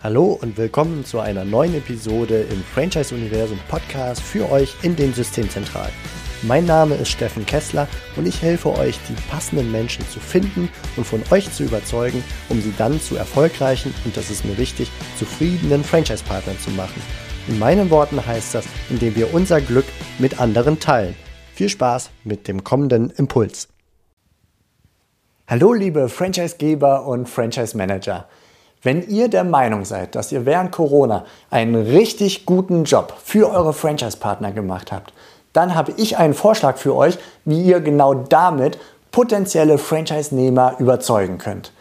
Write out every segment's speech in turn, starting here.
Hallo und willkommen zu einer neuen Episode im Franchise Universum Podcast für euch in den Systemzentralen. Mein Name ist Steffen Kessler und ich helfe euch, die passenden Menschen zu finden und von euch zu überzeugen, um sie dann zu erfolgreichen und das ist mir wichtig, zufriedenen Franchise-Partnern zu machen. In meinen Worten heißt das, indem wir unser Glück mit anderen teilen. Viel Spaß mit dem kommenden Impuls. Hallo liebe Franchisegeber und Franchise-Manager. Wenn ihr der Meinung seid, dass ihr während Corona einen richtig guten Job für eure Franchise-Partner gemacht habt, dann habe ich einen Vorschlag für euch, wie ihr genau damit potenzielle Franchise-Nehmer überzeugen könnt.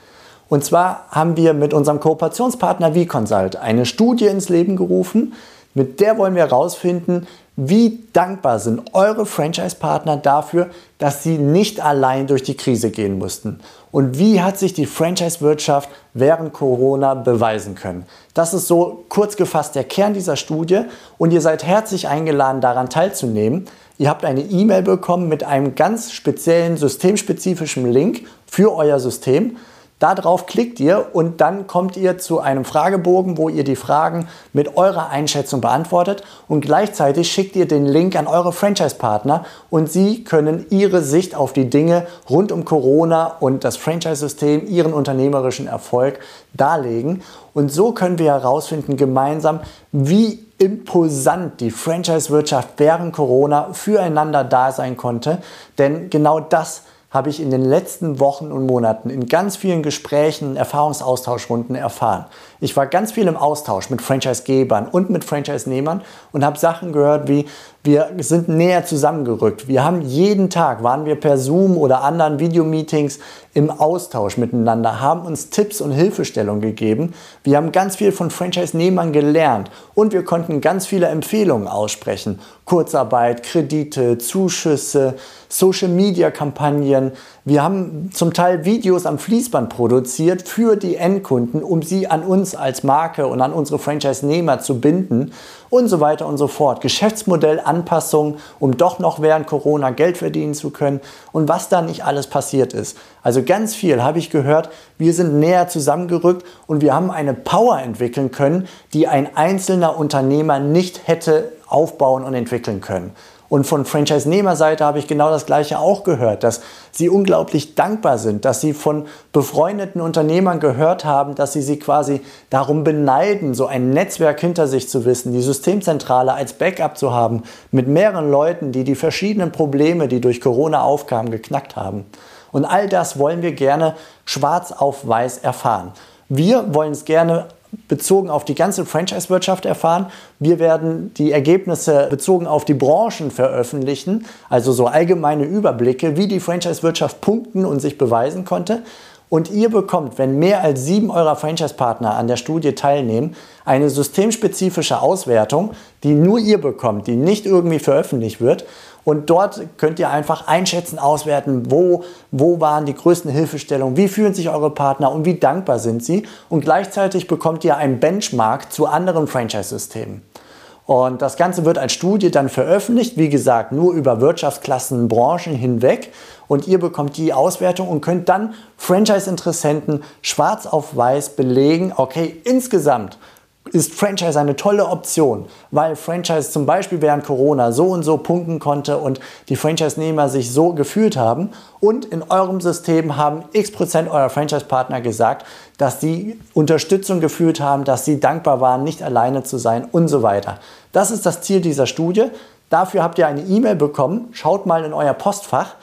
Und zwar haben wir mit unserem Kooperationspartner VConsult eine Studie ins Leben gerufen, mit der wollen wir herausfinden, wie dankbar sind eure Franchise-Partner dafür, dass sie nicht allein durch die Krise gehen mussten? Und wie hat sich die Franchise-Wirtschaft während Corona beweisen können? Das ist so kurz gefasst der Kern dieser Studie und ihr seid herzlich eingeladen, daran teilzunehmen. Ihr habt eine E-Mail bekommen mit einem ganz speziellen systemspezifischen Link für euer System. Darauf klickt ihr und dann kommt ihr zu einem Fragebogen, wo ihr die Fragen mit eurer Einschätzung beantwortet und gleichzeitig schickt ihr den Link an eure Franchise-Partner und sie können ihre Sicht auf die Dinge rund um Corona und das Franchise-System, ihren unternehmerischen Erfolg darlegen. Und so können wir herausfinden gemeinsam, wie imposant die Franchise-Wirtschaft während Corona füreinander da sein konnte. Denn genau das habe ich in den letzten Wochen und Monaten in ganz vielen Gesprächen, Erfahrungsaustauschrunden erfahren. Ich war ganz viel im Austausch mit Franchise-Gebern und mit Franchise-Nehmern und habe Sachen gehört wie, wir sind näher zusammengerückt. Wir haben jeden Tag, waren wir per Zoom oder anderen Videomeetings im Austausch miteinander, haben uns Tipps und Hilfestellungen gegeben. Wir haben ganz viel von Franchise-Nehmern gelernt und wir konnten ganz viele Empfehlungen aussprechen. Kurzarbeit, Kredite, Zuschüsse, Social-Media-Kampagnen. Wir haben zum Teil Videos am Fließband produziert für die Endkunden, um sie an uns als Marke und an unsere Franchise-Nehmer zu binden und so weiter und so fort. Geschäftsmodellanpassungen, um doch noch während Corona Geld verdienen zu können und was da nicht alles passiert ist. Also ganz viel habe ich gehört. Wir sind näher zusammengerückt und wir haben eine Power entwickeln können, die ein einzelner Unternehmer nicht hätte aufbauen und entwickeln können. Und von Franchise-Nehmerseite habe ich genau das Gleiche auch gehört, dass sie unglaublich dankbar sind, dass sie von befreundeten Unternehmern gehört haben, dass sie sie quasi darum beneiden, so ein Netzwerk hinter sich zu wissen, die Systemzentrale als Backup zu haben, mit mehreren Leuten, die die verschiedenen Probleme, die durch Corona aufkamen, geknackt haben. Und all das wollen wir gerne schwarz auf weiß erfahren. Wir wollen es gerne bezogen auf die ganze Franchise-Wirtschaft erfahren. Wir werden die Ergebnisse bezogen auf die Branchen veröffentlichen, also so allgemeine Überblicke, wie die Franchise-Wirtschaft punkten und sich beweisen konnte. Und ihr bekommt, wenn mehr als sieben eurer Franchise-Partner an der Studie teilnehmen, eine systemspezifische Auswertung, die nur ihr bekommt, die nicht irgendwie veröffentlicht wird. Und dort könnt ihr einfach einschätzen, auswerten, wo, wo waren die größten Hilfestellungen, wie fühlen sich eure Partner und wie dankbar sind sie. Und gleichzeitig bekommt ihr einen Benchmark zu anderen Franchise-Systemen. Und das Ganze wird als Studie dann veröffentlicht, wie gesagt, nur über Wirtschaftsklassen, Branchen hinweg. Und ihr bekommt die Auswertung und könnt dann Franchise-Interessenten schwarz auf weiß belegen, okay, insgesamt ist Franchise eine tolle Option, weil Franchise zum Beispiel während Corona so und so punkten konnte und die Franchise-Nehmer sich so gefühlt haben. Und in eurem System haben x Prozent eurer Franchise-Partner gesagt, dass sie Unterstützung gefühlt haben, dass sie dankbar waren, nicht alleine zu sein und so weiter. Das ist das Ziel dieser Studie. Dafür habt ihr eine E-Mail bekommen. Schaut mal in euer Postfach.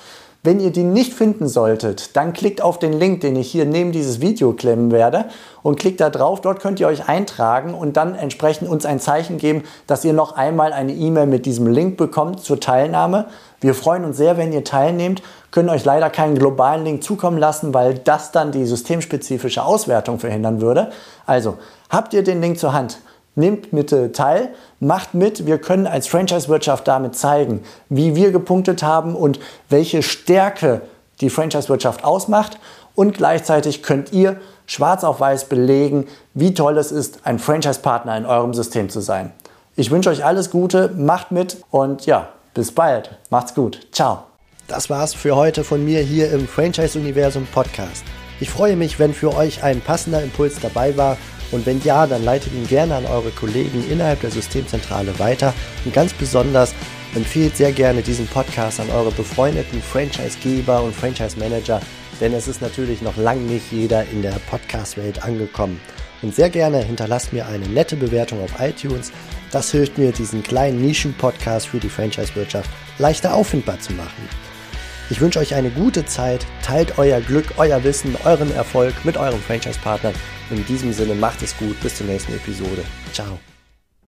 Wenn ihr die nicht finden solltet, dann klickt auf den Link, den ich hier neben dieses Video klemmen werde und klickt da drauf. Dort könnt ihr euch eintragen und dann entsprechend uns ein Zeichen geben, dass ihr noch einmal eine E-Mail mit diesem Link bekommt zur Teilnahme. Wir freuen uns sehr, wenn ihr teilnehmt, können euch leider keinen globalen Link zukommen lassen, weil das dann die systemspezifische Auswertung verhindern würde. Also habt ihr den Link zur Hand? Nehmt bitte teil, macht mit. Wir können als Franchise-Wirtschaft damit zeigen, wie wir gepunktet haben und welche Stärke die Franchise-Wirtschaft ausmacht. Und gleichzeitig könnt ihr schwarz auf weiß belegen, wie toll es ist, ein Franchise-Partner in eurem System zu sein. Ich wünsche euch alles Gute, macht mit und ja, bis bald. Macht's gut. Ciao. Das war's für heute von mir hier im Franchise Universum Podcast. Ich freue mich, wenn für euch ein passender Impuls dabei war Und wenn ja, dann leitet ihn gerne an eure Kollegen innerhalb der Systemzentrale weiter. Und ganz besonders empfehlt sehr gerne diesen Podcast an eure befreundeten Franchisegeber und Franchise-Manager, denn es ist natürlich noch lang nicht jeder in der Podcast-Welt angekommen. Und sehr gerne hinterlasst mir eine nette Bewertung auf iTunes. Das hilft mir, diesen kleinen Nischen-Podcast für die Franchise-Wirtschaft leichter auffindbar zu machen. Ich wünsche euch eine gute Zeit, teilt euer Glück, euer Wissen, euren Erfolg mit eurem Franchise-Partner. In diesem Sinne macht es gut, bis zur nächsten Episode. Ciao.